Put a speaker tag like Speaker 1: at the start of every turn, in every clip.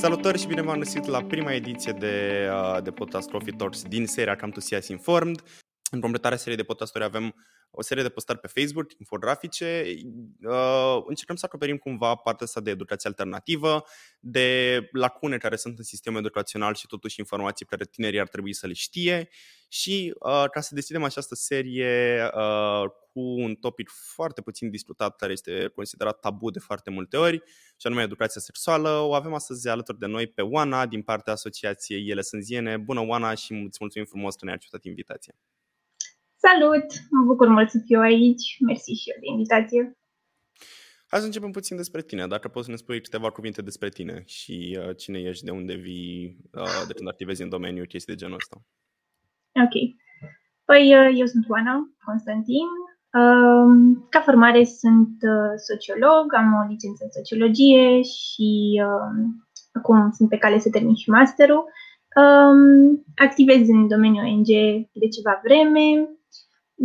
Speaker 1: Salutări și bine v-am găsit la prima ediție de, uh, de podcast Coffee Talks din seria Cam to CS Informed. În completarea seriei de podcasturi avem o serie de postări pe Facebook, infografice. Uh, încercăm să acoperim cumva partea asta de educație alternativă, de lacune care sunt în sistemul educațional și totuși informații pe care tinerii ar trebui să le știe. Și uh, ca să deschidem această serie uh, cu un topic foarte puțin discutat, care este considerat tabu de foarte multe ori, și anume educația sexuală, o avem astăzi alături de noi pe Oana din partea Asociației Ele Sânziene. Bună, Oana, și îți mulțumim frumos că ne-ai acceptat invitația.
Speaker 2: Salut! Mă bucur mult să fiu aici. Mersi și eu de invitație.
Speaker 1: Hai să începem puțin despre tine. Dacă poți să ne spui câteva cuvinte despre tine și uh, cine ești, de unde vii, uh, de când activezi în domeniu, chestii de genul ăsta.
Speaker 2: Ok. Păi uh, eu sunt Oana Constantin. Uh, ca formare sunt uh, sociolog, am o licență în sociologie și uh, acum sunt pe cale să termin și masterul. Um, activez în domeniul ONG de ceva vreme,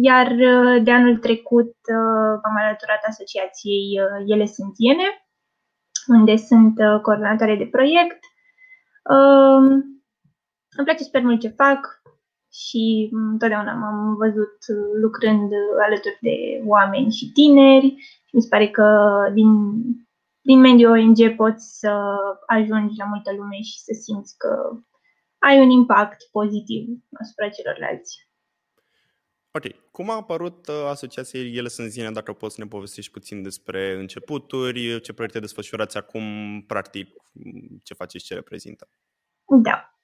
Speaker 2: iar uh, de anul trecut uh, am alăturat asociației uh, Ele Sunt Iene, unde sunt coordonatoare de proiect. Um, îmi place super mult ce fac și întotdeauna m-am văzut lucrând alături de oameni și tineri și mi se pare că din, din mediul ONG poți să ajungi la multă lume și să simți că ai un impact pozitiv asupra celorlalți.
Speaker 1: Ok. Cum a apărut uh, asociația Ele sunt zine, dacă poți să ne povestești puțin despre începuturi, ce proiecte desfășurați acum, practic, ce faceți, ce reprezintă?
Speaker 2: Da.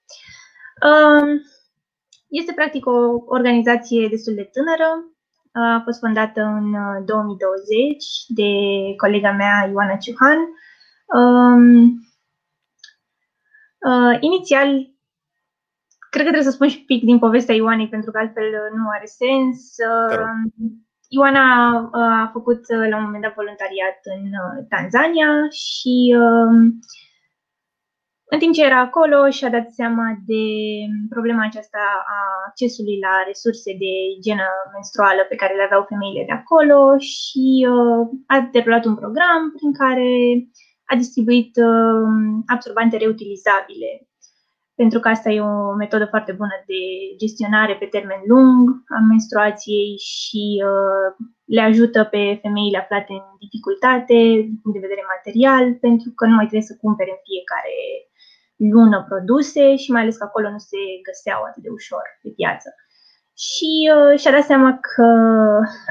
Speaker 2: Um, este practic o organizație destul de tânără. A fost fondată în 2020 uh, de colega mea Ioana Ciuhan. Um, uh, inițial Cred că trebuie să spun și pic din povestea Ioanei, pentru că altfel uh, nu are sens. Uh, Ioana uh, a făcut la un moment dat voluntariat în Tanzania și um, în timp ce era acolo și-a dat seama de problema aceasta a accesului la resurse de igienă menstruală pe care le aveau femeile de acolo și a derulat un program prin care a distribuit absorbante reutilizabile pentru că asta e o metodă foarte bună de gestionare pe termen lung a menstruației și uh, le ajută pe femeile aflate în dificultate din punct de vedere material, pentru că nu mai trebuie să cumpere în fiecare lună produse și mai ales că acolo nu se găseau atât de ușor pe piață. Și uh, și-a dat seama că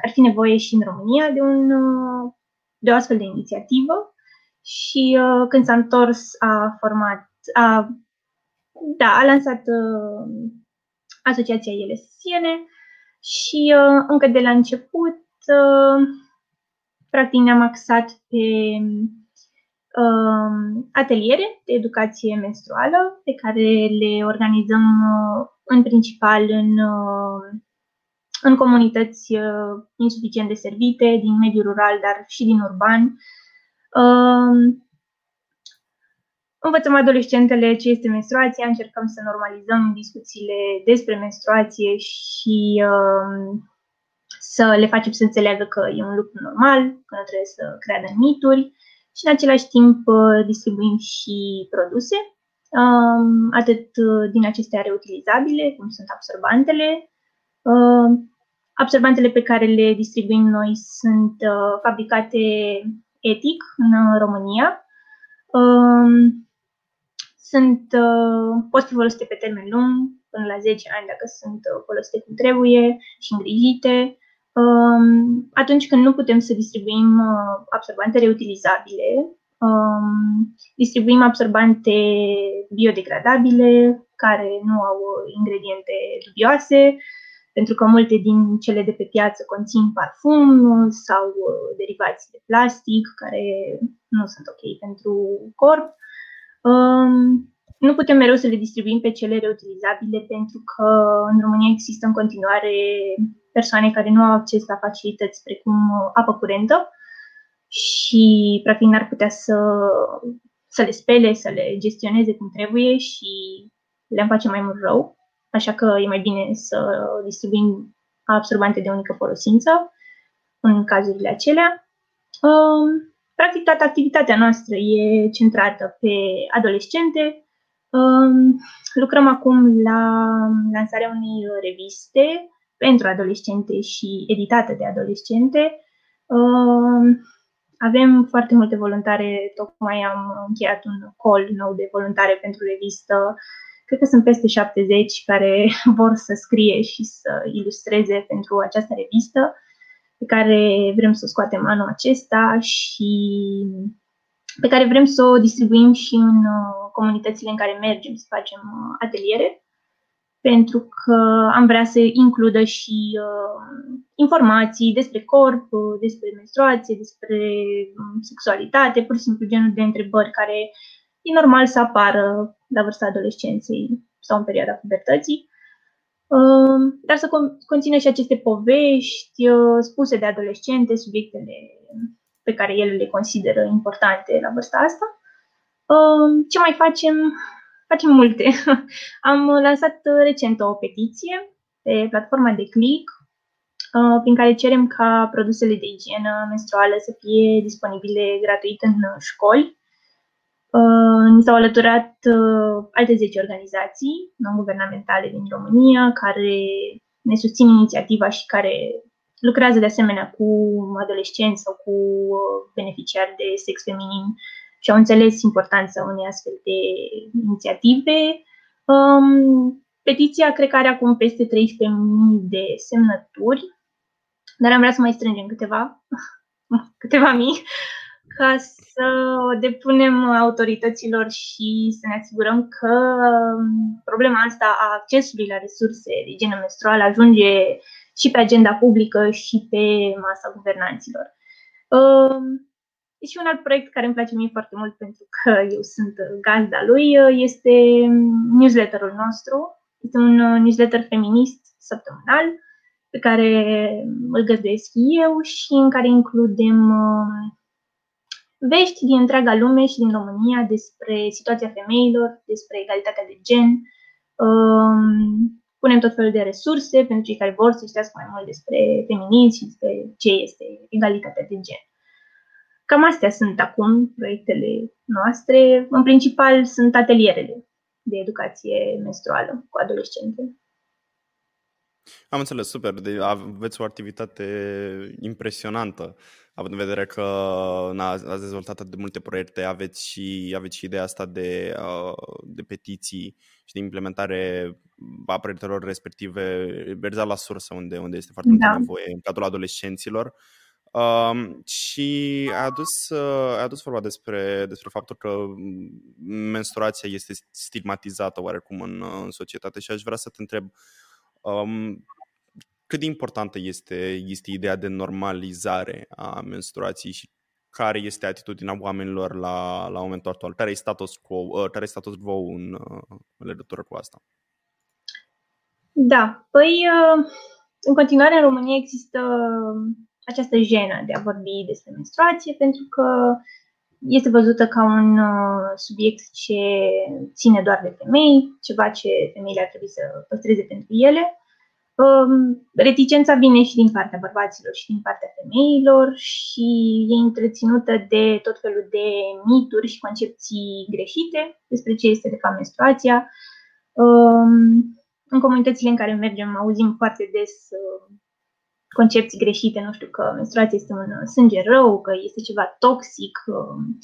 Speaker 2: ar fi nevoie și în România de, un, uh, de o astfel de inițiativă și uh, când s-a întors a format, a da, a lansat uh, asociația Ele Siene și uh, încă de la început, uh, practic ne-am axat pe uh, ateliere de educație menstruală pe care le organizăm uh, în principal în, uh, în comunități uh, insuficient de servite, din mediul rural, dar și din urban. Uh, Învățăm adolescentele ce este menstruația, încercăm să normalizăm discuțiile despre menstruație și uh, să le facem să înțeleagă că e un lucru normal, că nu trebuie să creadă în mituri și în același timp uh, distribuim și produse, uh, atât din acestea reutilizabile, cum sunt absorbantele. Uh, absorbantele pe care le distribuim noi sunt uh, fabricate etic în România. Um, sunt, uh, pot fi folosite pe termen lung, până la 10 ani dacă sunt uh, folosite cum trebuie și îngrijite. Um, atunci când nu putem să distribuim uh, absorbante reutilizabile, um, distribuim absorbante biodegradabile care nu au ingrediente dubioase, pentru că multe din cele de pe piață conțin parfum sau derivați de plastic care nu sunt ok pentru corp. Um, nu putem mereu să le distribuim pe cele reutilizabile pentru că în România există în continuare persoane care nu au acces la facilități precum uh, apă curentă și practic n-ar putea să, să le spele, să le gestioneze cum trebuie și le-am face mai mult rău. Așa că e mai bine să distribuim absorbante de unică folosință în cazurile acelea. Um, practic toată activitatea noastră e centrată pe adolescente. Um, lucrăm acum la lansarea unei reviste pentru adolescente și editată de adolescente. Um, avem foarte multe voluntare, tocmai am încheiat un call nou de voluntare pentru revistă. Cred că sunt peste 70 care vor să scrie și să ilustreze pentru această revistă pe care vrem să o scoatem anul acesta și pe care vrem să o distribuim și în uh, comunitățile în care mergem să facem uh, ateliere, pentru că am vrea să includă și uh, informații despre corp, despre menstruație, despre um, sexualitate, pur și simplu genul de întrebări care e normal să apară la vârsta adolescenței sau în perioada pubertății dar să conțină și aceste povești uh, spuse de adolescente, subiectele pe care ele le consideră importante la vârsta asta. Ce mai facem? Facem multe. Am lansat recent o petiție pe platforma de Click, uh, prin care cerem ca produsele de igienă menstruală să fie disponibile gratuit în școli Uh, ni s-au alăturat uh, alte 10 organizații non-guvernamentale din România care ne susțin inițiativa și care lucrează de asemenea cu adolescenți sau cu uh, beneficiari de sex feminin și au înțeles importanța unei astfel de inițiative. Um, petiția cred că are acum peste 13.000 de semnături, dar am vrea să mai strângem câteva, câteva mii ca să o depunem autorităților și să ne asigurăm că um, problema asta a accesului la resurse de igienă menstruală ajunge și pe agenda publică și pe masa guvernanților. Um, e și un alt proiect care îmi place mie foarte mult pentru că eu sunt gazda lui, este newsletterul nostru. Este un newsletter feminist săptămânal pe care îl găzduiesc eu și în care includem um, vești din întreaga lume și din România despre situația femeilor, despre egalitatea de gen. Um, punem tot felul de resurse pentru cei care vor să știască mai mult despre feminism și despre ce este egalitatea de gen. Cam astea sunt acum proiectele noastre. În principal sunt atelierele de educație menstruală cu adolescente.
Speaker 1: Am înțeles, super. De, aveți o activitate impresionantă având în vedere că na, ați dezvoltat atât de multe proiecte, aveți și, aveți și ideea asta de, uh, de petiții și de implementare a proiectelor respective, exact la sursă, unde, unde este foarte da. multă nevoie în cadrul adolescenților. Uh, și a adus, uh, a adus vorba despre, despre faptul că menstruația este stigmatizată oarecum în, în societate și aș vrea să te întreb um, cât de importantă este, este ideea de normalizare a menstruației și care este atitudinea oamenilor la, la momentul actual? Care e status quo, uh, care e status quo în, uh, în legătură cu asta?
Speaker 2: Da, păi uh, în continuare în România există această jenă de a vorbi despre menstruație pentru că este văzută ca un subiect ce ține doar de femei, ceva ce femeile ar trebui să păstreze pentru ele Um, reticența vine și din partea bărbaților și din partea femeilor și e întreținută de tot felul de mituri și concepții greșite despre ce este de fapt menstruația. Um, în comunitățile în care mergem auzim foarte des uh, concepții greșite, nu știu, că menstruația este un sânge rău, că este ceva toxic, um,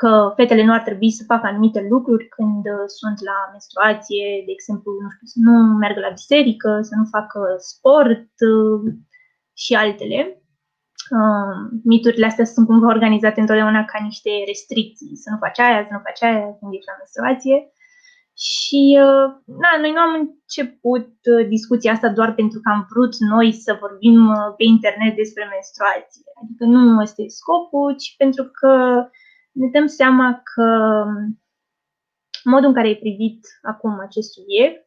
Speaker 2: că fetele nu ar trebui să facă anumite lucruri când uh, sunt la menstruație, de exemplu, nu știu, să nu meargă la biserică, să nu facă sport uh, și altele. Uh, miturile astea sunt cumva organizate întotdeauna ca niște restricții, să nu faci aia, să nu faci aia când ești la menstruație. Și na, noi nu am început discuția asta doar pentru că am vrut noi să vorbim pe internet despre menstruație. Adică nu este scopul, ci pentru că ne dăm seama că um, modul în care e privit acum acest subiect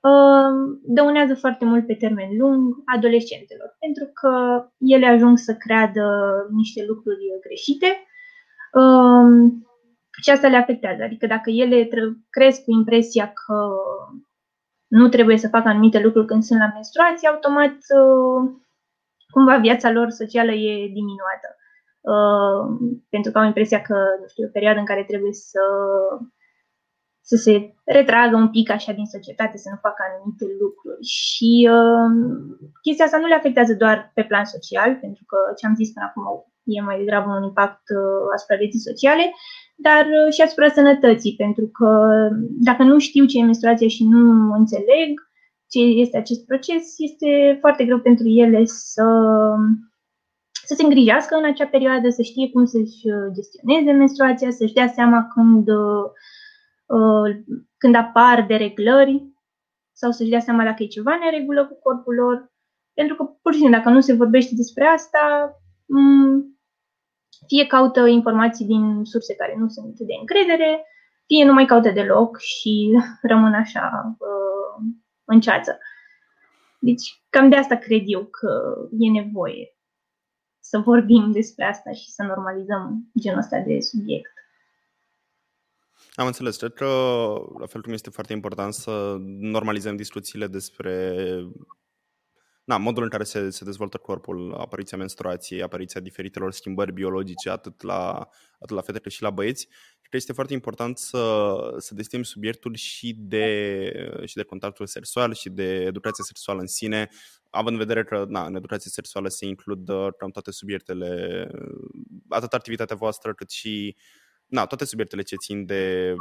Speaker 2: um, dăunează foarte mult pe termen lung adolescentelor, pentru că ele ajung să creadă niște lucruri greșite um, și asta le afectează. Adică dacă ele cresc cu impresia că nu trebuie să facă anumite lucruri când sunt la menstruație, automat uh, cumva viața lor socială e diminuată. Pentru că am impresia că, nu știu, o perioadă în care trebuie să să se retragă un pic așa din societate, să nu facă anumite lucruri. Și uh, chestia asta nu le afectează doar pe plan social, pentru că ce am zis până acum e mai degrabă un impact uh, asupra vieții sociale, dar uh, și asupra sănătății, pentru că dacă nu știu ce e menstruația și nu înțeleg ce este acest proces, este foarte greu pentru ele să, să se îngrijească în acea perioadă, să știe cum să-și gestioneze menstruația, să-și dea seama când uh, Uh, când apar dereglări sau să-și dea seama dacă e ceva neregulă cu corpul lor. Pentru că, pur și simplu, dacă nu se vorbește despre asta, mm, fie caută informații din surse care nu sunt de încredere, fie nu mai caută deloc și rămân așa uh, în ceață. Deci, cam de asta cred eu că e nevoie să vorbim despre asta și să normalizăm genul ăsta de subiect.
Speaker 1: Am înțeles. Cred că, la fel cum este foarte important să normalizăm discuțiile despre na, modul în care se, se dezvoltă corpul, apariția menstruației, apariția diferitelor schimbări biologice, atât la, atât la fete cât și la băieți. Cred că este foarte important să, să deschidem subiectul și de, și de contactul sexual și de educația sexuală în sine, având în vedere că na, în educația sexuală se includ cam toate subiectele, atât activitatea voastră cât și na, toate subiectele ce țin de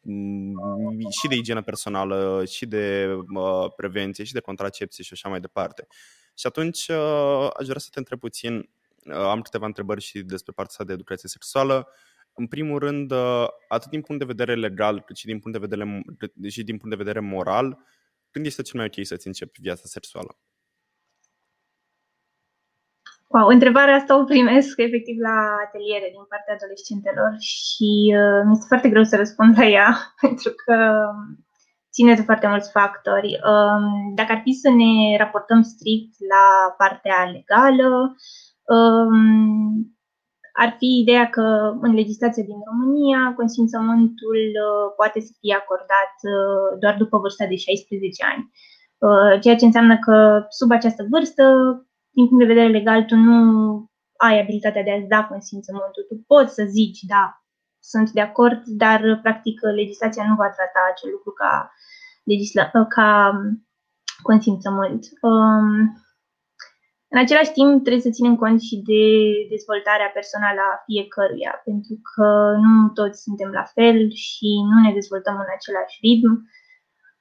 Speaker 1: mm, și de igienă personală, și de uh, prevenție, și de contracepție și așa mai departe. Și atunci uh, aș vrea să te întreb puțin, uh, am câteva întrebări și despre partea de educație sexuală. În primul rând, uh, atât din punct de vedere legal, cât și din punct de vedere, și din punct de vedere moral, când este cel mai ok să-ți începi viața sexuală?
Speaker 2: Wow, întrebarea asta o primesc efectiv la ateliere din partea adolescentelor și uh, mi este foarte greu să răspund la ea pentru că ține de foarte mulți factori. Um, dacă ar fi să ne raportăm strict la partea legală, um, ar fi ideea că în legislația din România consimțământul uh, poate să fie acordat uh, doar după vârsta de 16 ani. Uh, ceea ce înseamnă că sub această vârstă din punct de vedere legal, tu nu ai abilitatea de a-ți da consimțământul. Tu poți să zici, da, sunt de acord, dar, practic, legislația nu va trata acel lucru ca, legisla- ca consimțământ. Um, în același timp, trebuie să ținem cont și de dezvoltarea personală a fiecăruia, pentru că nu toți suntem la fel și nu ne dezvoltăm în același ritm.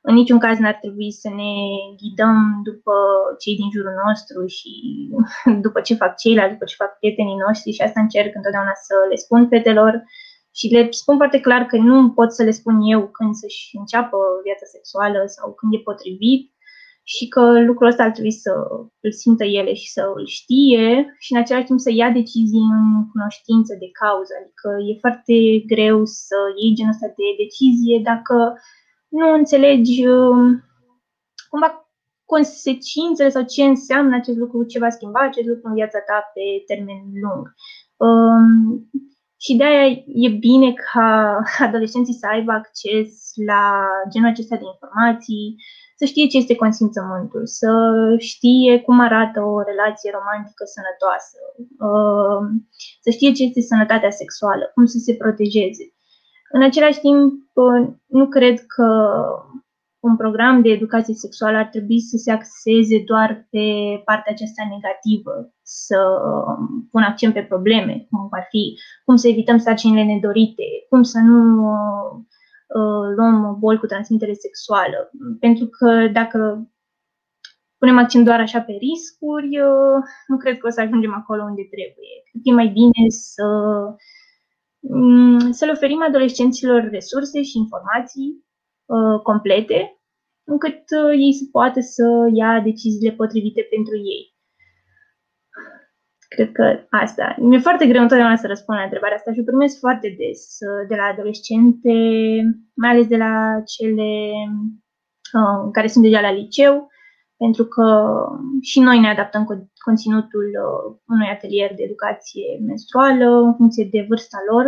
Speaker 2: În niciun caz n-ar trebui să ne ghidăm după cei din jurul nostru și după ce fac ceilalți, după ce fac prietenii noștri și asta încerc întotdeauna să le spun fetelor. Și le spun foarte clar că nu pot să le spun eu când să-și înceapă viața sexuală sau când e potrivit și că lucrul ăsta ar trebui să îl simtă ele și să îl știe și în același timp să ia decizii în cunoștință de cauză. Adică e foarte greu să iei genul ăsta de decizie dacă nu înțelegi um, cumva consecințele sau ce înseamnă acest lucru, ce va schimba acest lucru în viața ta pe termen lung. Um, și de aia e bine ca adolescenții să aibă acces la genul acesta de informații, să știe ce este consimțământul, să știe cum arată o relație romantică sănătoasă, um, să știe ce este sănătatea sexuală, cum să se protejeze. În același timp, nu cred că un program de educație sexuală ar trebui să se axeze doar pe partea aceasta negativă, să um, pun accent pe probleme, cum ar fi cum să evităm sarcinile nedorite, cum să nu uh, luăm boli cu transmitere sexuală. Pentru că dacă punem accent doar așa pe riscuri, uh, nu cred că o să ajungem acolo unde trebuie. Cred că e mai bine să Mm, să le oferim adolescenților resurse și informații uh, complete, încât uh, ei să poată să ia deciziile potrivite pentru ei. Cred că asta. Mi-e foarte greu întotdeauna să răspund la întrebarea asta și o primesc foarte des uh, de la adolescente, mai ales de la cele uh, care sunt deja la liceu, pentru că și noi ne adaptăm conținutul uh, unui atelier de educație menstruală în funcție de vârsta lor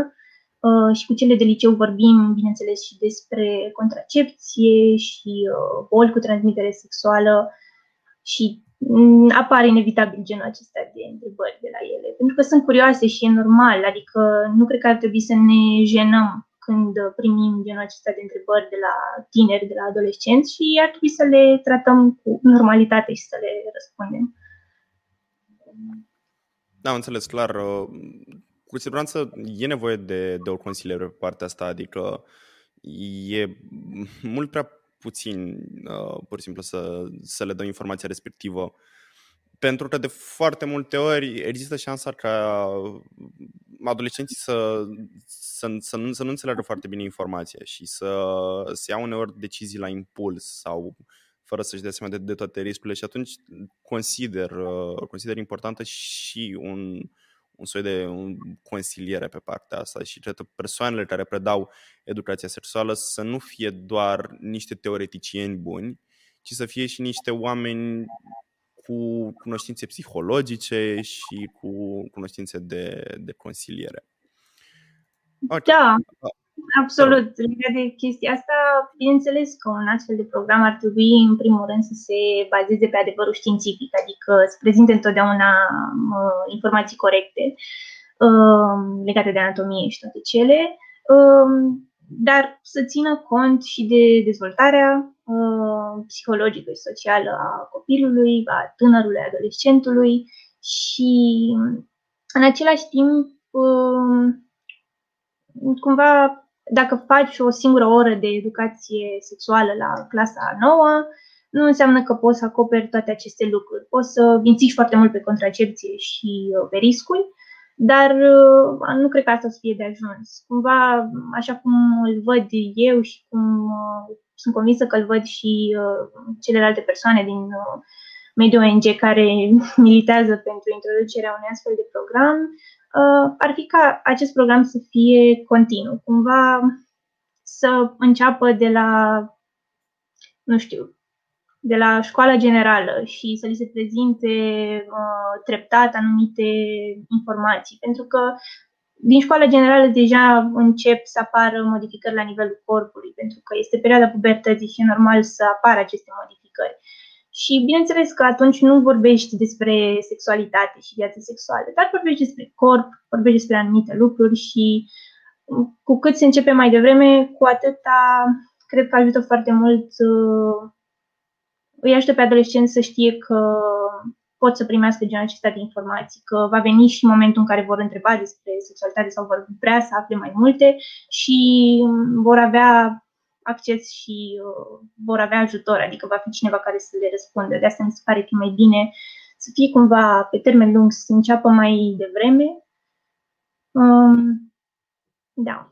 Speaker 2: uh, și cu cele de liceu vorbim, bineînțeles, și despre contracepție și uh, boli cu transmitere sexuală și mm, apar inevitabil genul acesta de întrebări de la ele, pentru că sunt curioase și e normal, adică nu cred că ar trebui să ne jenăm când primim genul acesta de întrebări de la tineri, de la adolescenți și ar trebui să le tratăm cu normalitate și să le răspundem.
Speaker 1: Da, am înțeles clar. Cu siguranță e nevoie de, de o consiliere pe partea asta, adică e mult prea puțin, uh, pur și simplu, să, să le dăm informația respectivă. Pentru că de foarte multe ori există șansa ca adolescenții să, să, să, nu, să nu înțeleagă foarte bine informația și să, să ia uneori decizii la impuls sau fără să-și dea seama de, de toate riscurile și atunci consider, uh, consider importantă și un, un soi de un consiliere pe partea asta și cred că persoanele care predau educația sexuală să nu fie doar niște teoreticieni buni, ci să fie și niște oameni cu cunoștințe psihologice și cu cunoștințe de, de consiliere.
Speaker 2: Okay. Da, absolut. Legat de chestia asta, bineînțeles că un astfel de program ar trebui, în primul rând, să se bazeze pe adevărul științific, adică să prezinte întotdeauna uh, informații corecte uh, legate de anatomie și toate cele, uh, dar să țină cont și de dezvoltarea uh, psihologică și socială a copilului, a tânărului, adolescentului și, în același timp, uh, cumva, dacă faci o singură oră de educație sexuală la clasa nouă, nu înseamnă că poți să acoperi toate aceste lucruri. Poți să insiști foarte mult pe contracepție și uh, pe riscuri, dar uh, nu cred că asta să fie de ajuns. Cumva, așa cum îl văd eu și cum uh, sunt convinsă că îl văd și celelalte persoane din mediul ONG care militează pentru introducerea unui astfel de program, uh, ar fi ca acest program să fie continuu, cumva să înceapă de la, nu știu, de la școala generală și să li se prezinte uh, treptat anumite informații, pentru că din școala generală deja încep să apară modificări la nivelul corpului, pentru că este perioada pubertății și e normal să apară aceste modificări. Și bineînțeles că atunci nu vorbești despre sexualitate și viață sexuală, dar vorbești despre corp, vorbești despre anumite lucruri și cu cât se începe mai devreme, cu atâta cred că ajută foarte mult, uh, îi ajută pe adolescenți să știe că pot să primească genul acesta de informații, că va veni și momentul în care vor întreba despre sexualitate sau vor vrea să afle mai multe și vor avea acces și uh, vor avea ajutor, adică va fi cineva care să le răspundă. De asta mi se pare că e mai bine să fie cumva pe termen lung, să înceapă mai devreme. Um, da.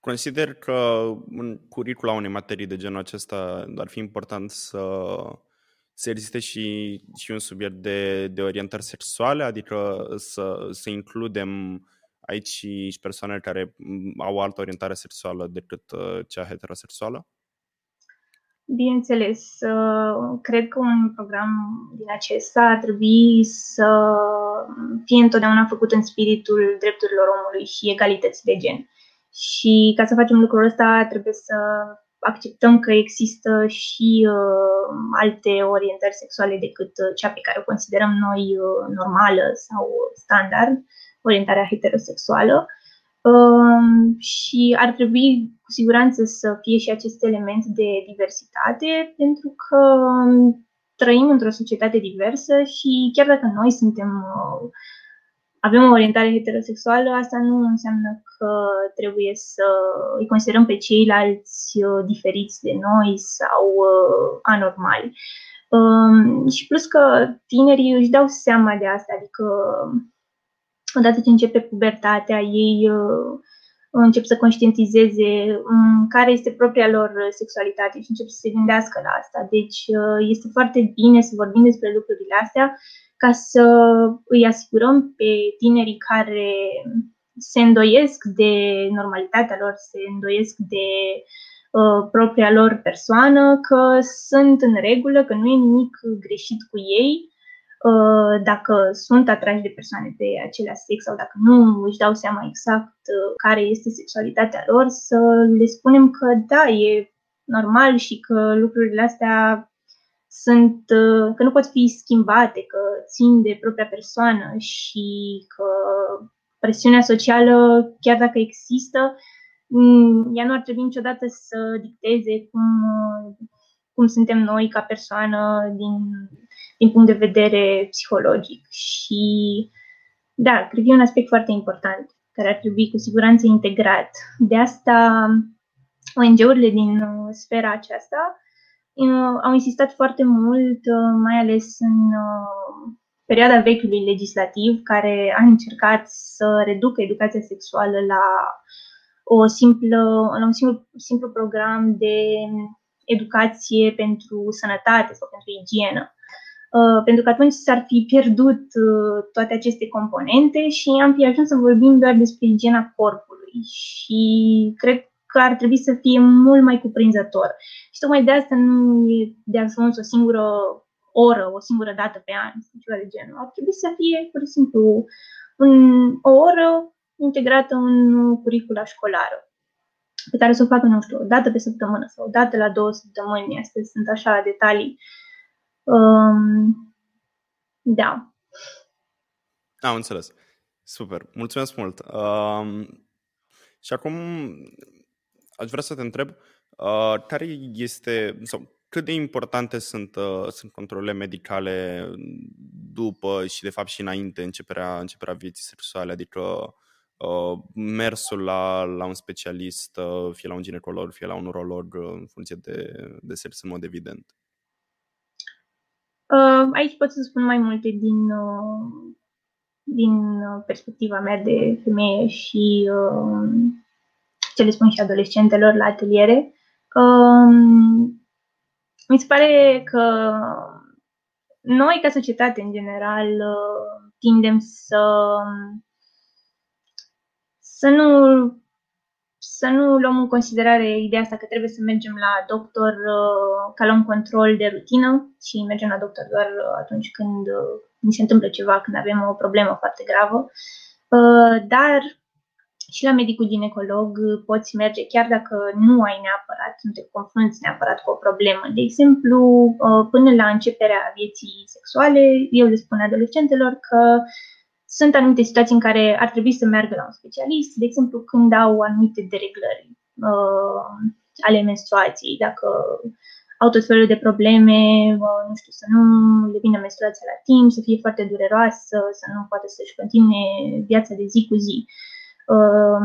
Speaker 1: Consider că în curicula unei materii de genul acesta ar fi important să, să existe și, și un subiect de, de orientări sexuale, adică să, să includem aici și persoane care mm, au altă orientare sexuală decât uh, cea heterosexuală?
Speaker 2: Bineînțeles, uh, cred că un program din acesta ar trebui să fie întotdeauna făcut în spiritul drepturilor omului și egalității de gen. Și ca să facem lucrul ăsta, trebuie să acceptăm că există și uh, alte orientări sexuale decât uh, cea pe care o considerăm noi uh, normală sau standard orientarea heterosexuală um, și ar trebui cu siguranță să fie și acest element de diversitate pentru că um, trăim într-o societate diversă și chiar dacă noi suntem uh, avem o orientare heterosexuală, asta nu înseamnă că trebuie să îi considerăm pe ceilalți uh, diferiți de noi sau uh, anormali. Um, și plus că tinerii își dau seama de asta, adică odată ce începe pubertatea, ei uh, încep să conștientizeze um, care este propria lor sexualitate și încep să se gândească la asta. Deci uh, este foarte bine să vorbim despre lucrurile astea ca să îi asigurăm pe tinerii care se îndoiesc de normalitatea lor, se îndoiesc de uh, propria lor persoană, că sunt în regulă, că nu e nimic greșit cu ei Uh, dacă sunt atrași de persoane de același sex sau dacă nu își dau seama exact uh, care este sexualitatea lor, să le spunem că da, e normal și că lucrurile astea sunt, că nu pot fi schimbate, că țin de propria persoană și că presiunea socială, chiar dacă există, mm, ea nu ar trebui niciodată să dicteze cum, cum suntem noi ca persoană din, din punct de vedere psihologic. Și da, cred că e un aspect foarte important care ar trebui cu siguranță integrat. De asta ONG-urile din uh, sfera aceasta uh, au insistat foarte mult, uh, mai ales în perioada vechiului legislativ, care a încercat să reducă educația sexuală la o simplă, la un simplu, simplu program de educație pentru sănătate sau pentru igienă. Uh, pentru că atunci s-ar fi pierdut uh, toate aceste componente și am fi ajuns să vorbim doar despre igiena corpului și cred că ar trebui să fie mult mai cuprinzător. Și tocmai de asta nu e de ajuns o singură oră, o singură dată pe an, ceva de genul. Ar trebui să fie, pur și simplu, un, o oră integrată în curicula școlară pe care să o facă, nu știu, o dată pe săptămână sau o dată la două săptămâni. Astea sunt așa detalii Um, da.
Speaker 1: Am înțeles. Super. Mulțumesc mult. Um, și acum aș vrea să te întreb uh, care este sau cât de importante sunt, uh, sunt controlele medicale după și de fapt și înainte începerea, începerea vieții sexuale, adică uh, mersul la, la un specialist, uh, fie la un ginecolog, fie la un urolog, uh, în funcție de, de sex în mod evident.
Speaker 2: Uh, aici pot să spun mai multe din, uh, din uh, perspectiva mea de femeie și ce le spun și adolescentelor la ateliere. Um, mi se pare că noi, ca societate în general, tindem să, să nu să nu luăm în considerare ideea asta că trebuie să mergem la doctor uh, ca la un control de rutină și mergem la doctor doar uh, atunci când uh, ni se întâmplă ceva, când avem o problemă foarte gravă. Dar și la medicul ginecolog poți merge chiar dacă nu ai neapărat, nu te confrunți neapărat cu o problemă. De exemplu, până la începerea vieții sexuale, eu le spun adolescentelor că sunt anumite situații în care ar trebui să meargă la un specialist, de exemplu când au anumite dereglări uh, ale menstruației, dacă au tot felul de probleme, uh, nu știu, să nu le vină menstruația la timp, să fie foarte dureroasă, să nu poată să-și continue viața de zi cu zi. Uh,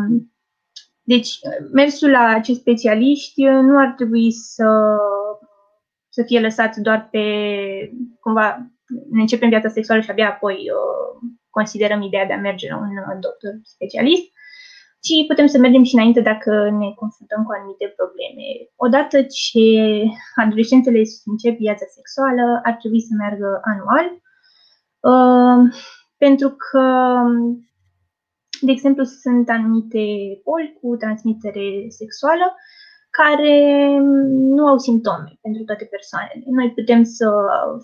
Speaker 2: deci, mersul la acești specialiști nu ar trebui să, să fie lăsat doar pe, cumva, ne începem viața sexuală și abia apoi uh, considerăm ideea de a merge la un uh, doctor specialist, ci putem să mergem și înainte dacă ne confruntăm cu anumite probleme. Odată ce adolescentele încep viața sexuală, ar trebui să meargă anual, uh, pentru că, de exemplu, sunt anumite boli cu transmitere sexuală care nu au simptome pentru toate persoanele. Noi putem să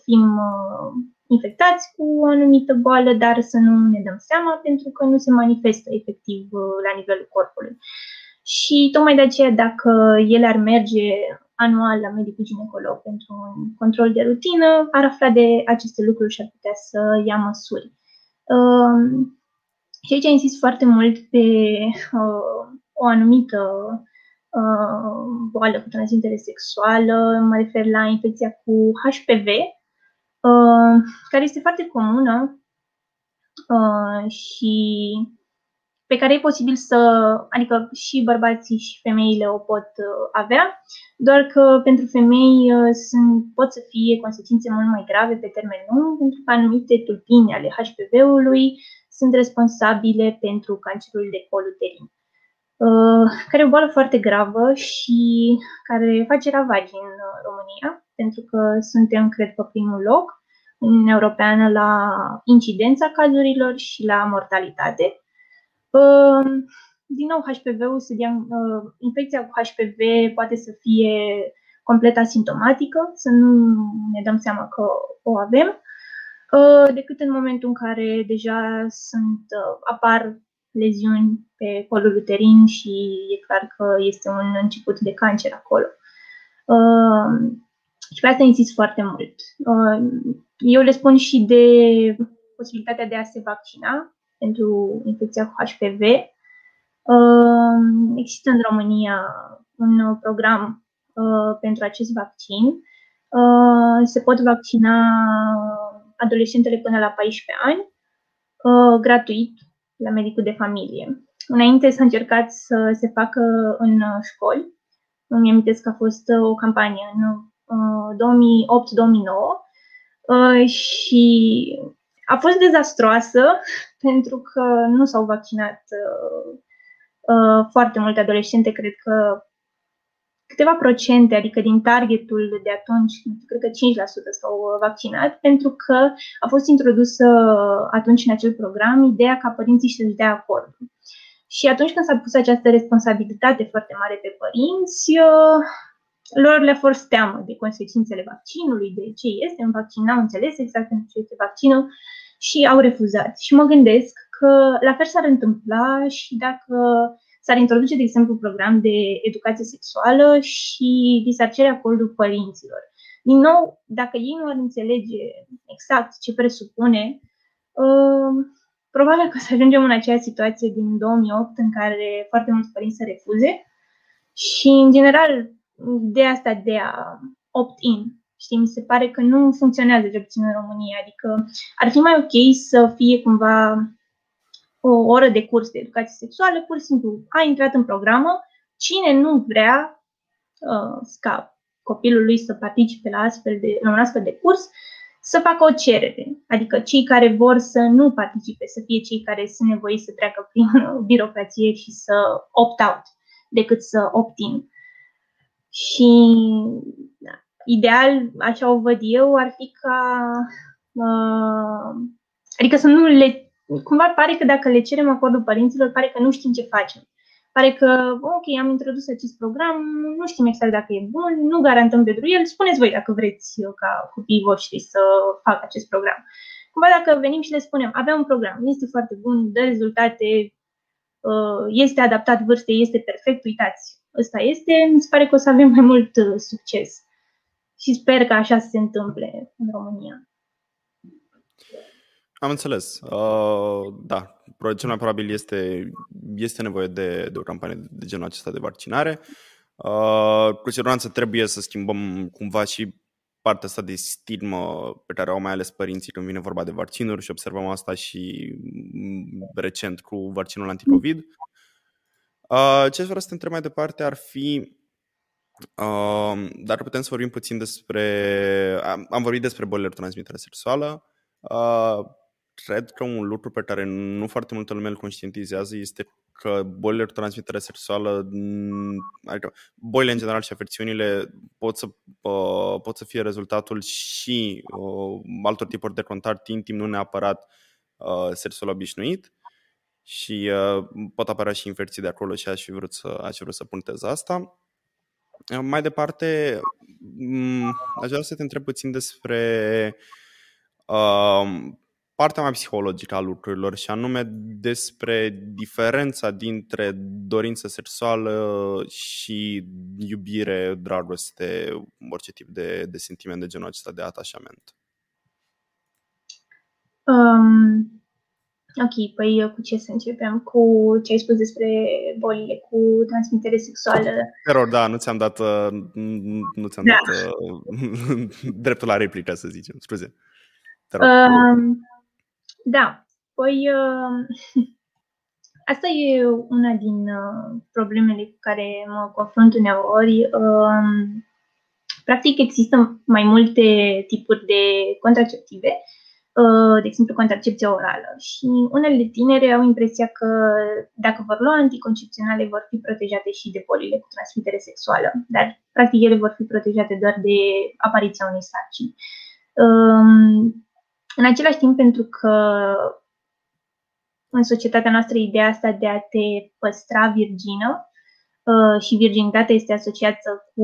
Speaker 2: fim uh, infectați cu o anumită boală, dar să nu ne dăm seama pentru că nu se manifestă efectiv uh, la nivelul corpului. Și tocmai de aceea, dacă ele ar merge anual la medicul ginecolog pentru un control de rutină, ar afla de aceste lucruri și ar putea să ia măsuri. Um, și aici insist foarte mult pe uh, o anumită uh, boală cu transmitere sexuală, mă refer la infecția cu HPV, Uh, care este foarte comună uh, și pe care e posibil să, adică și bărbații și femeile o pot uh, avea, doar că pentru femei sunt, pot să fie consecințe mult mai grave pe termen lung, pentru că anumite tulpini ale HPV-ului sunt responsabile pentru cancerul de col uterin, care e o boală foarte gravă și care face ravagii în România pentru că suntem, cred, pe primul loc în Europeană la incidența cazurilor și la mortalitate. Ehm, din nou, HPV-ul, ehm, infecția cu HPV poate să fie complet asimptomatică, să nu ne dăm seama că o avem, ehm, decât în momentul în care deja sunt, apar leziuni pe colul uterin și e clar că este un început de cancer acolo. Și pe asta insist foarte mult. Eu le spun și de posibilitatea de a se vaccina pentru infecția cu HPV. Există în România un program pentru acest vaccin. Se pot vaccina adolescentele până la 14 ani, gratuit, la medicul de familie. Înainte s-a încercat să se facă în școli. Îmi amintesc că a fost o campanie în 2008-2009 și a fost dezastroasă pentru că nu s-au vaccinat foarte multe adolescente, cred că câteva procente, adică din targetul de atunci, cred că 5% s-au vaccinat, pentru că a fost introdusă atunci în acel program ideea ca părinții să-și dea acordul. Și atunci când s-a pus această responsabilitate foarte mare pe părinți, uh, lor le-a fost teamă de consecințele vaccinului, de ce este un vaccin, n-au înțeles exact ce este vaccinul și au refuzat. Și mă gândesc că la fel s-ar întâmpla și dacă s-ar introduce, de exemplu, un program de educație sexuală și li s-ar cere acordul părinților. Din nou, dacă ei nu ar înțelege exact ce presupune, uh, probabil că o să ajungem în aceeași situație din 2008 în care foarte mulți părinți se refuze și, în general, ideea asta de a opt-in, știi, mi se pare că nu funcționează de puțin în România, adică ar fi mai ok să fie cumva o oră de curs de educație sexuală, pur și simplu a intrat în programă, cine nu vrea uh, ca copilul lui să participe la, astfel de, la un astfel de curs, să facă o cerere. Adică cei care vor să nu participe, să fie cei care sunt nevoiți să treacă prin birocrație și să opt-out, decât să opt-in. Și da, ideal, așa o văd eu, ar fi ca uh, adică să nu le cumva pare că dacă le cerem acordul părinților, pare că nu știm ce facem. Pare că, ok, am introdus acest program, nu știm exact dacă e bun, nu garantăm pentru el, spuneți voi dacă vreți ca copiii voștri să facă acest program. Cumva dacă venim și le spunem, avem un program, este foarte bun, dă rezultate, uh, este adaptat vârstei, este perfect, uitați, ăsta este, mi se pare că o să avem mai mult uh, succes. Și sper că așa să se întâmple în România.
Speaker 1: Am înțeles. Uh, da, cel mai probabil este, este nevoie de, de o campanie de genul acesta de vaccinare. Uh, cu siguranță trebuie să schimbăm cumva și partea asta de stigmă pe care au mai ales părinții când vine vorba de vaccinuri și observăm asta și mm, recent cu vaccinul anticovid. Uh, ce aș vrea să te întreb mai departe ar fi Uh, dar putem să vorbim puțin despre. Am, am vorbit despre bolile transmitere sexuală. Uh, cred că un lucru pe care nu foarte multă lume îl conștientizează este că bolile de transmitere sexuală, adică bolile în general și afecțiunile pot să, uh, pot să fie rezultatul și uh, altor tipuri de contact intim, nu neapărat uh, sexual obișnuit și uh, pot apărea și infecții de acolo și aș fi vrut să, aș fi vrut să puntez asta. Mai departe, aș vrea să te întreb puțin despre uh, partea mai psihologică a lucrurilor și anume despre diferența dintre dorință sexuală și iubire, dragoste, orice tip de, de sentiment de genul acesta de atașament.
Speaker 2: Um, ok, păi cu ce să începem? Cu ce ai spus despre bolile cu transmitere sexuală?
Speaker 1: Error, da, nu ți-am dat, uh, nu ți-am da. dat uh, dreptul la replică, să zicem. Scuze.
Speaker 2: Um, da, păi uh, asta e una din uh, problemele cu care mă confrunt uneori. Uh, practic există mai multe tipuri de contraceptive, de exemplu contracepție orală și unele tinere au impresia că dacă vor lua anticoncepționale vor fi protejate și de bolile cu transmitere sexuală, dar practic ele vor fi protejate doar de apariția unei sarcini. În același timp, pentru că în societatea noastră ideea asta de a te păstra virgină uh, și virginitatea este asociată cu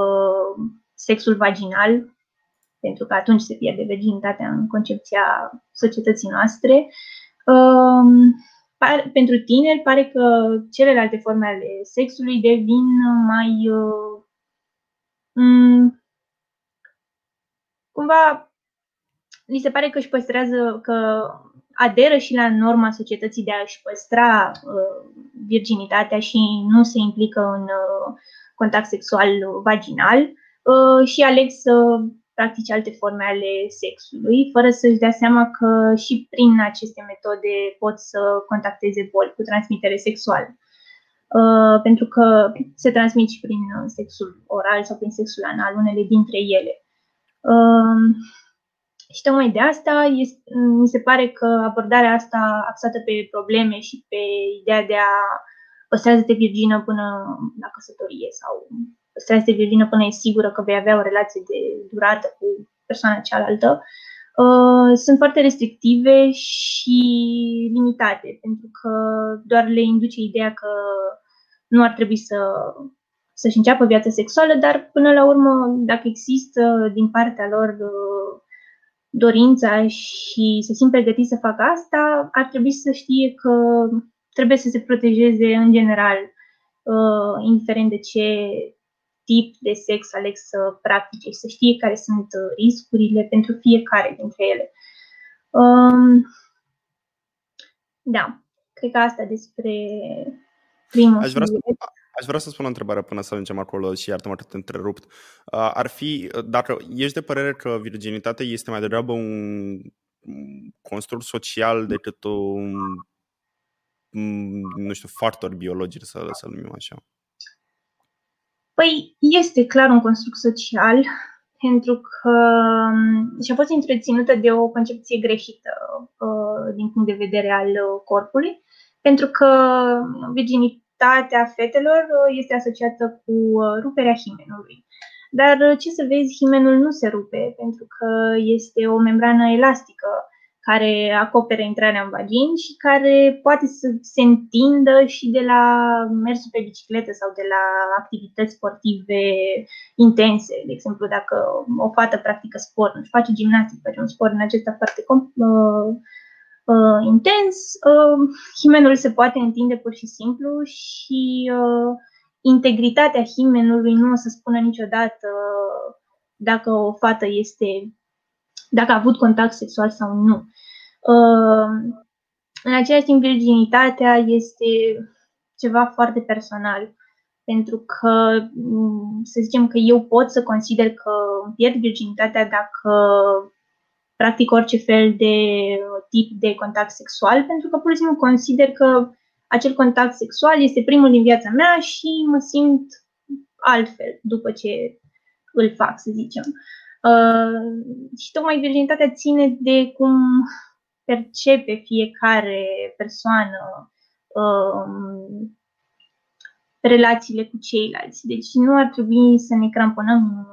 Speaker 2: uh, sexul vaginal, pentru că atunci se pierde virginitatea în concepția societății noastre. Uh, par, pentru tineri pare că celelalte forme ale sexului devin mai uh, cumva li se pare că își păstrează, că aderă și la norma societății de a-și păstra uh, virginitatea și nu se implică în uh, contact sexual vaginal uh, și aleg să practice alte forme ale sexului, fără să-și dea seama că și prin aceste metode pot să contacteze boli cu transmitere sexuală. Uh, pentru că se transmit și prin sexul oral sau prin sexul anal, unele dintre ele. Uh, și tocmai de asta este, mi se pare că abordarea asta axată pe probleme și pe ideea de a păstrează-te virgină până la căsătorie sau păstrează-te virgină până e sigură că vei avea o relație de durată cu persoana cealaltă, uh, sunt foarte restrictive și limitate, pentru că doar le induce ideea că nu ar trebui să, să-și înceapă viața sexuală, dar până la urmă, dacă există din partea lor uh, dorința și se simt pregătiți să facă asta, ar trebui să știe că trebuie să se protejeze în general, uh, indiferent de ce tip de sex aleg să practice și să știe care sunt uh, riscurile pentru fiecare dintre ele. Um, da, cred că asta despre primul
Speaker 1: Aș vrea, să, aș vrea să spun o întrebare până să ajungem acolo și iartă-mă că te întrerupt. Uh, ar fi, dacă ești de părere că virginitatea este mai degrabă un construct social decât un nu știu, factor biologic, să, să numim așa?
Speaker 2: Păi este clar un construct social, pentru că um, și-a fost întreținută de o concepție greșită uh, din punct de vedere al uh, corpului, pentru că virginitatea fetelor uh, este asociată cu ruperea himenului. Dar ce să vezi, himenul nu se rupe pentru că este o membrană elastică care acopere intrarea în vagin și care poate să se întindă și de la mersul pe bicicletă sau de la activități sportive intense. De exemplu, dacă o fată practică sport, nu face gimnastică, face un sport în acesta foarte uh, uh, intens, uh, himenul se poate întinde pur și simplu și uh, integritatea himenului nu o să spună niciodată dacă o fată este dacă a avut contact sexual sau nu. Uh, în același timp, virginitatea este ceva foarte personal, pentru că mm, să zicem că eu pot să consider că îmi pierd virginitatea dacă practic orice fel de tip de contact sexual, pentru că pur și simplu consider că acel contact sexual este primul din viața mea și mă simt altfel după ce îl fac, să zicem. Uh, și tocmai virginitatea ține de cum percepe fiecare persoană uh, relațiile cu ceilalți. Deci nu ar trebui să ne cramponăm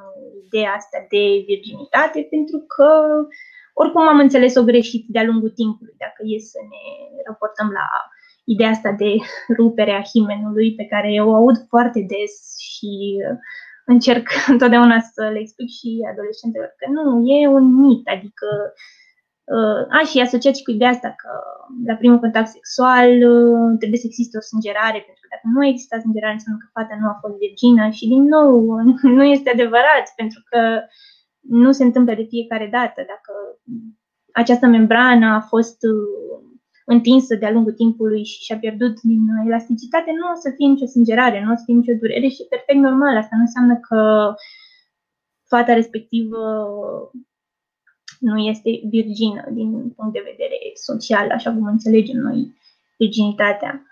Speaker 2: ideea asta de virginitate, pentru că oricum am înțeles-o greșit de-a lungul timpului, dacă e să ne raportăm la ideea asta de rupere a himenului, pe care o aud foarte des și încerc întotdeauna să le explic și adolescentelor că nu, e un mit, adică uh, a, și asociat și cu ideea asta că la primul contact sexual uh, trebuie să existe o sângerare, pentru că dacă nu există sângerare înseamnă că fata nu a fost virgină și din nou nu este adevărat, pentru că nu se întâmplă de fiecare dată. Dacă această membrană a fost uh, întinsă de-a lungul timpului și și-a pierdut din elasticitate, nu o să fie nicio sângerare, nu o să fie nicio durere și e perfect normal. Asta nu înseamnă că fata respectivă nu este virgină din punct de vedere social, așa cum înțelegem noi virginitatea.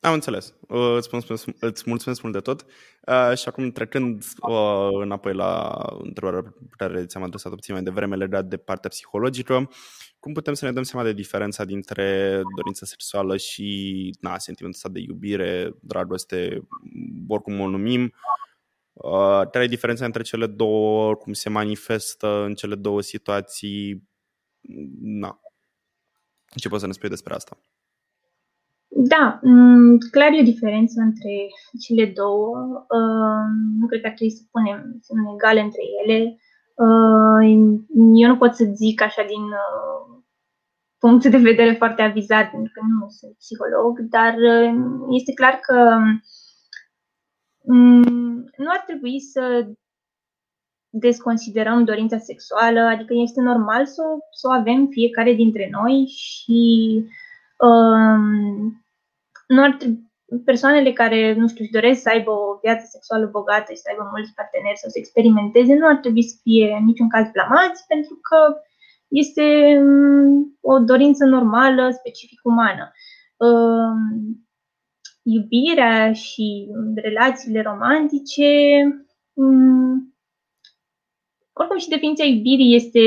Speaker 1: Am înțeles. Îți mulțumesc, îți mulțumesc mult de tot. Uh, și acum, trecând uh, înapoi la întrebarea pe care ți-am adresat-o puțin mai devreme legat de partea psihologică, cum putem să ne dăm seama de diferența dintre dorința sexuală și na, sentimentul ăsta de iubire, dragoste, oricum o numim? Uh, care e diferența între cele două, cum se manifestă în cele două situații? Na. Ce poți să ne spui despre asta?
Speaker 2: Da, mm, clar e o diferență între cele două. Uh, nu cred că ar trebui să punem sunt egale între ele. Uh, eu nu pot să zic așa din uh, punct de vedere foarte avizat, pentru că nu sunt psiholog, dar este clar că mm, nu ar trebui să desconsiderăm dorința sexuală, adică este normal să, să o avem fiecare dintre noi și um, nu ar trebui, persoanele care, nu știu, își doresc să aibă o viață sexuală bogată și să aibă mulți parteneri sau să experimenteze, nu ar trebui să fie în niciun caz blamați, pentru că este um, o dorință normală, specific umană. Um, iubirea și relațiile romantice um, oricum și definiția iubirii este,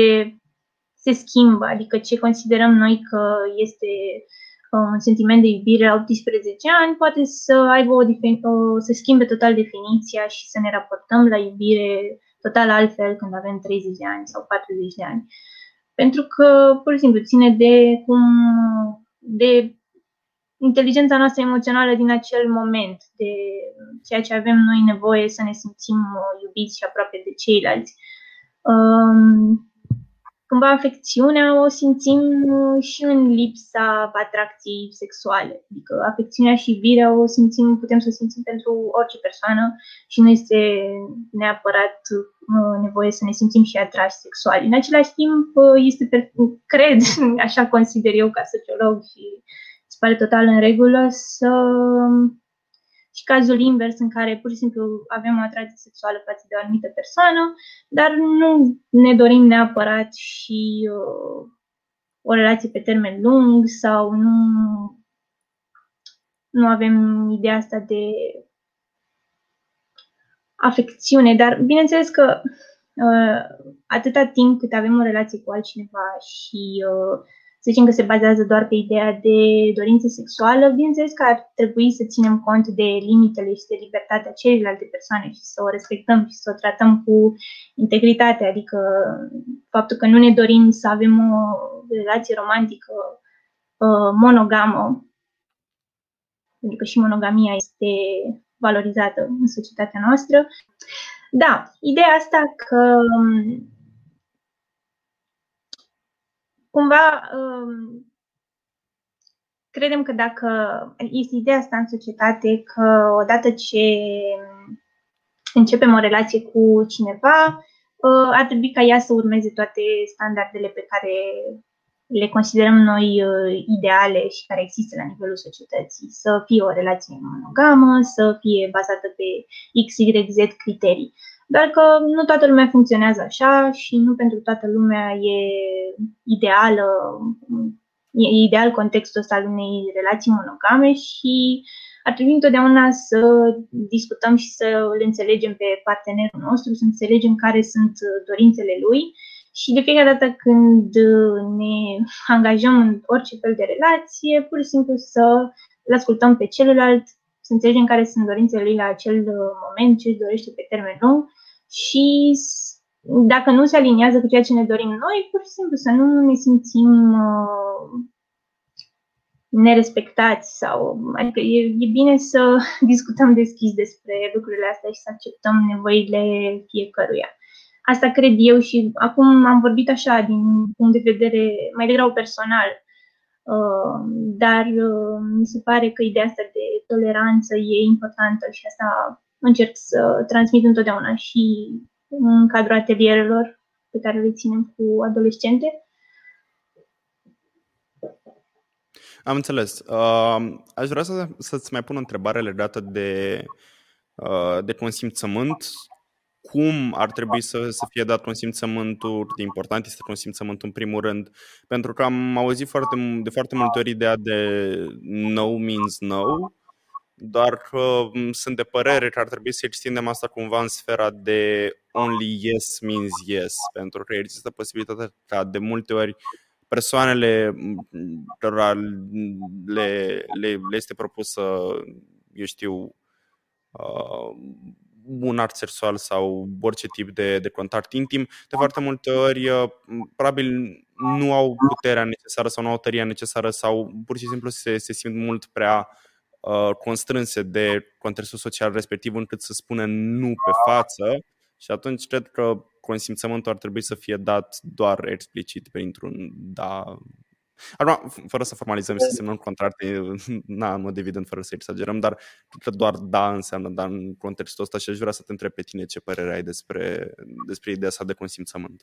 Speaker 2: se schimbă, adică ce considerăm noi că este uh, un sentiment de iubire la 18 ani poate să aibă o, o să schimbe total definiția și să ne raportăm la iubire total altfel când avem 30 de ani sau 40 de ani. Pentru că, pur și simplu, ține de cum de inteligența noastră emoțională din acel moment, de ceea ce avem noi nevoie să ne simțim uh, iubiți și aproape de ceilalți. Um, cumva afecțiunea o simțim uh, și în lipsa atracției sexuale. Adică afecțiunea și iubirea o simțim, putem să simțim pentru orice persoană și nu este neapărat uh, nevoie să ne simțim și atrași sexuali. În același timp, uh, este, cred, așa consider eu ca sociolog și se pare total în regulă, să și cazul invers în care pur și simplu avem o atracție sexuală față de o anumită persoană, dar nu ne dorim neapărat și uh, o relație pe termen lung sau nu, nu avem ideea asta de afecțiune, dar bineînțeles că uh, atâta timp cât avem o relație cu altcineva și uh, să zicem că se bazează doar pe ideea de dorință sexuală, bineînțeles că ar trebui să ținem cont de limitele și de libertatea celelalte persoane și să o respectăm și să o tratăm cu integritate, adică faptul că nu ne dorim să avem o relație romantică uh, monogamă, pentru că și monogamia este valorizată în societatea noastră. Da, ideea asta că um, cumva um, credem că dacă este ideea asta în societate că odată ce începem o relație cu cineva, uh, ar trebui ca ea să urmeze toate standardele pe care le considerăm noi uh, ideale și care există la nivelul societății. Să fie o relație monogamă, să fie bazată pe X, Y, Z criterii. Doar că nu toată lumea funcționează așa și nu pentru toată lumea e ideală, e ideal contextul ăsta al unei relații monogame și ar trebui întotdeauna să discutăm și să îl înțelegem pe partenerul nostru, să înțelegem care sunt dorințele lui și de fiecare dată când ne angajăm în orice fel de relație, pur și simplu să îl ascultăm pe celălalt, să înțelegem care sunt dorințele lui la acel moment, ce își dorește pe termen lung și dacă nu se aliniază cu ceea ce ne dorim noi, pur și simplu să nu ne simțim uh, nerespectați sau adică e, e bine să discutăm deschis despre lucrurile astea și să acceptăm nevoile fiecăruia. Asta cred eu și acum am vorbit așa din punct de vedere mai degrabă personal, uh, dar uh, mi se pare că ideea asta de toleranță e importantă și asta încerc să transmit întotdeauna și în cadrul atelierelor pe care le ținem cu adolescente.
Speaker 1: Am înțeles. Uh, aș vrea să, să-ți mai pun o întrebare legată de, uh, de consimțământ. Cum ar trebui să, să fie dat consimțământul? De important este consimțământul în primul rând, pentru că am auzit foarte, de foarte multe ori ideea de no means no dar uh, sunt de părere că ar trebui să extindem asta cumva în sfera de only yes means yes, pentru că există posibilitatea ca de multe ori persoanele cărora le, le, le este propus să, eu știu, uh, un art sexual sau orice tip de, de contact intim, de foarte multe ori uh, probabil nu au puterea necesară sau nu au tăria necesară sau pur și simplu se, se simt mult prea uh, Uh, constrânse de contextul social respectiv încât să spună nu pe față și atunci cred că consimțământul ar trebui să fie dat doar explicit printr-un da Acum, fără să formalizăm și să semnăm contracte, na, în mod evident, fără să exagerăm, dar că doar da înseamnă da în contextul ăsta și aș vrea să te întreb pe tine ce părere ai despre, despre ideea asta de consimțământ.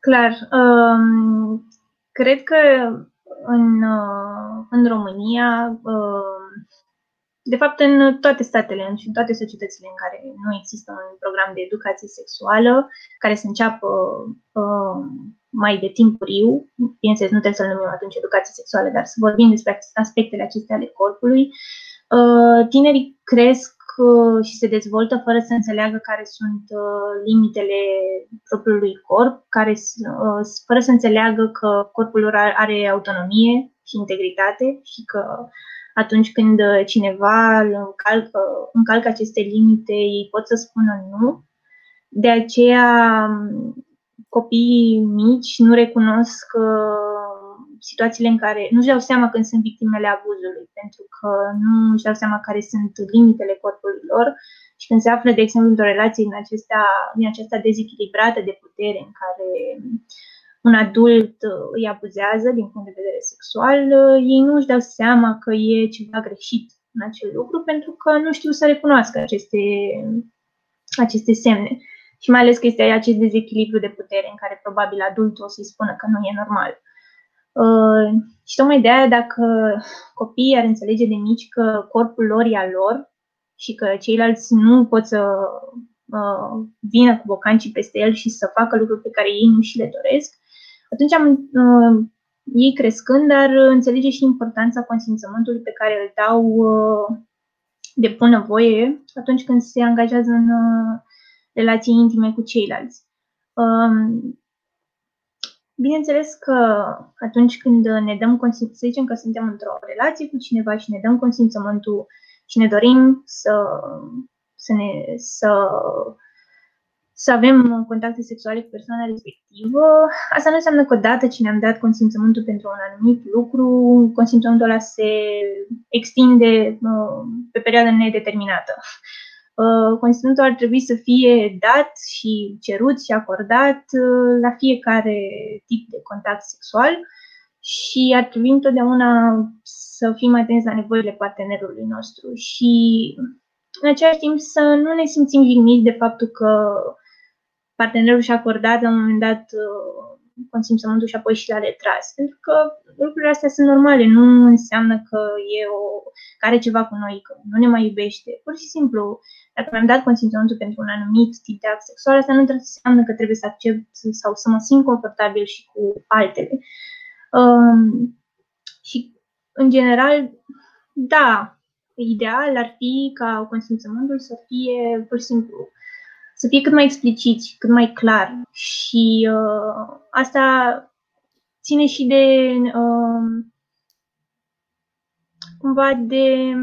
Speaker 2: Clar. Um, cred că în, uh, în România uh, de fapt, în toate statele și în toate societățile în care nu există un program de educație sexuală care să înceapă uh, mai de timpuriu, bineînțeles, nu trebuie să-l numim atunci educație sexuală, dar să vorbim despre aspectele acestea ale corpului, uh, tinerii cresc uh, și se dezvoltă fără să înțeleagă care sunt uh, limitele propriului corp, care, uh, fără să înțeleagă că corpul lor are autonomie și integritate și că atunci când uh, cineva încalcă, încalcă aceste limite, ei pot să spună nu. De aceea, um, copiii mici nu recunosc uh, situațiile în care nu își dau seama când sunt victimele abuzului, pentru că nu își dau seama care sunt limitele corpului lor și când se află, de exemplu, într-o relație în, acesta, în aceasta dezechilibrată de putere, în care un adult uh, îi abuzează din punct de vedere sexual, uh, ei nu își dau seama că e ceva greșit în acel lucru pentru că nu știu să recunoască aceste, aceste semne. Și mai ales că este acest dezechilibru de putere în care probabil adultul o să-i spună că nu e normal. Uh, și tocmai de aia, dacă copiii ar înțelege de mici că corpul lor e al lor și că ceilalți nu pot să uh, vină cu bocancii peste el și să facă lucruri pe care ei nu și le doresc, atunci am, uh, ei crescând dar înțelege și importanța consimțământului pe care îl dau uh, de bună voie atunci când se angajează în uh, relații intime cu ceilalți. Um, bineînțeles că atunci când ne dăm consimțământul, să zicem că suntem într-o relație cu cineva și ne dăm consimțământul și ne dorim să, să, ne, să să avem contacte sexuale cu persoana respectivă, asta nu înseamnă că odată ce ne-am dat consimțământul pentru un anumit lucru, consimțământul ăla se extinde uh, pe perioadă nedeterminată. Uh, consimțământul ar trebui să fie dat și cerut și acordat uh, la fiecare tip de contact sexual și ar trebui întotdeauna să fim atenți la nevoile partenerului nostru și în același timp să nu ne simțim jigniți de faptul că partenerul și-a acordat la un moment dat uh, consimțământul și apoi și l-a retras. Pentru că lucrurile astea sunt normale, nu înseamnă că e o, că are ceva cu noi, că nu ne mai iubește. Pur și simplu, dacă mi-am dat consimțământul pentru un anumit tip de act sexual, asta nu înseamnă că trebuie să accept sau să mă simt confortabil și cu altele. Um, și, în general, da, ideal ar fi ca consimțământul să fie pur și simplu să fie cât mai explicit, cât mai clar. Și uh, asta ține și de uh, cumva de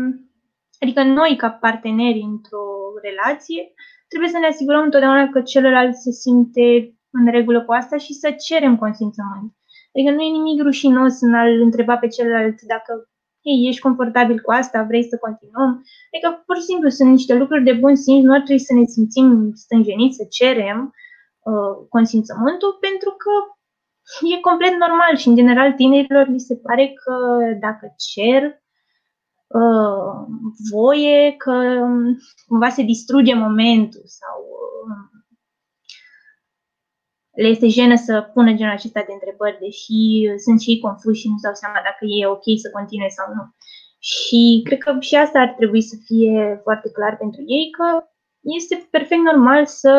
Speaker 2: adică noi ca parteneri într-o relație trebuie să ne asigurăm întotdeauna că celălalt se simte în regulă cu asta și să cerem consimțământ. Adică nu e nimic rușinos în a-l întreba pe celălalt dacă Ei, ești confortabil cu asta, vrei să continuăm. Adică, pur și simplu, sunt niște lucruri de bun simț, nu ar trebui să ne simțim stânjeniți, să cerem uh, consimțământul, pentru că e complet normal și, în general, tinerilor li se pare că dacă cer uh, voie, că um, cumva se distruge momentul sau uh, le este jenă să pună genul acesta de întrebări, deși sunt și ei confuși și nu-și dau seama dacă e ok să continue sau nu. Și cred că și asta ar trebui să fie foarte clar pentru ei, că este perfect normal să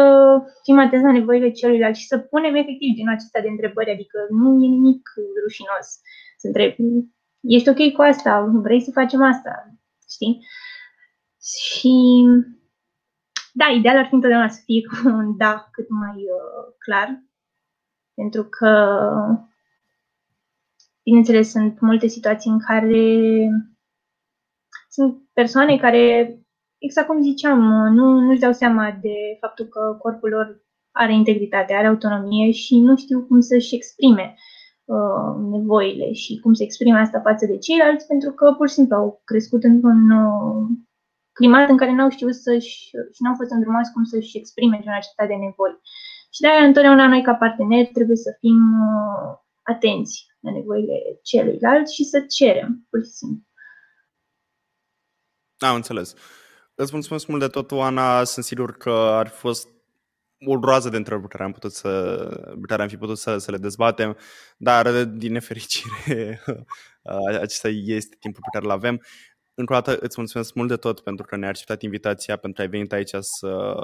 Speaker 2: fim atenți la nevoile celuilalt și să punem efectiv genul acesta de întrebări, adică nu e nimic rușinos să întrebi, ești ok cu asta, vrei să facem asta, știi? Și da, ideal ar fi întotdeauna să fie cu un da cât mai uh, clar, pentru că, bineînțeles, sunt multe situații în care sunt persoane care, exact cum ziceam, nu, nu-și dau seama de faptul că corpul lor are integritate, are autonomie și nu știu cum să-și exprime uh, nevoile și cum să exprime asta față de ceilalți, pentru că pur și simplu au crescut într-un uh, climat în care n-au știut să-și, și n-au fost îndrumați cum să-și exprime genul acesta de nevoi. Și de-aia întotdeauna noi ca parteneri trebuie să fim uh, atenți la nevoile celuilalt și să cerem, pur și simplu.
Speaker 1: Am înțeles. Îți mulțumesc mult de tot, Oana. Sunt sigur că ar fi fost o groază de întrebări care am, putut să, care am fi putut să, să le dezbatem, dar din nefericire acesta este timpul pe care îl avem. Încă o dată îți mulțumesc mult de tot pentru că ne-ai acceptat invitația, pentru că ai venit aici să,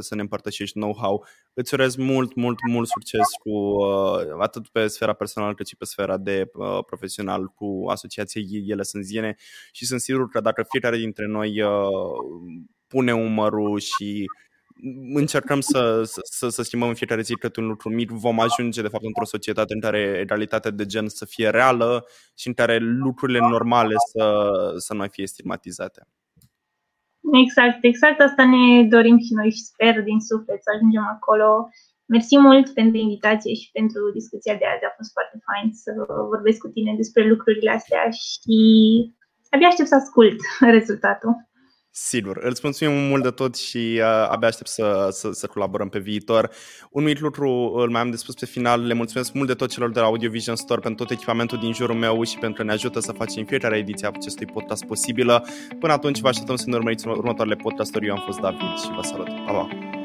Speaker 1: să ne împărtășești know-how. Îți urez mult, mult, mult succes cu uh, atât pe sfera personală cât și pe sfera de uh, profesional cu asociației Ele Sunt Ziene și sunt sigur că dacă fiecare dintre noi uh, pune umărul și încercăm să, să, să schimbăm în fiecare zi câte un lucru mic, vom ajunge de fapt într-o societate în care egalitatea de gen să fie reală și în care lucrurile normale să, să nu mai fie stigmatizate.
Speaker 2: Exact, exact asta ne dorim și noi și sper din suflet să ajungem acolo. Mersi mult pentru invitație și pentru discuția de azi. A fost foarte fain să vorbesc cu tine despre lucrurile astea și abia aștept să ascult rezultatul.
Speaker 1: Sigur, îți mulțumim mult de tot și uh, abia aștept să, să, să colaborăm pe viitor. Un mic lucru îl mai am de spus pe final, le mulțumesc mult de tot celor de la Audio Vision Store pentru tot echipamentul din jurul meu și pentru că ne ajută să facem fiecare ediție a acestui podcast posibilă. Până atunci vă așteptăm să ne urmăriți următoarele podcasturi. Eu am fost David și vă salut. Pa, pa!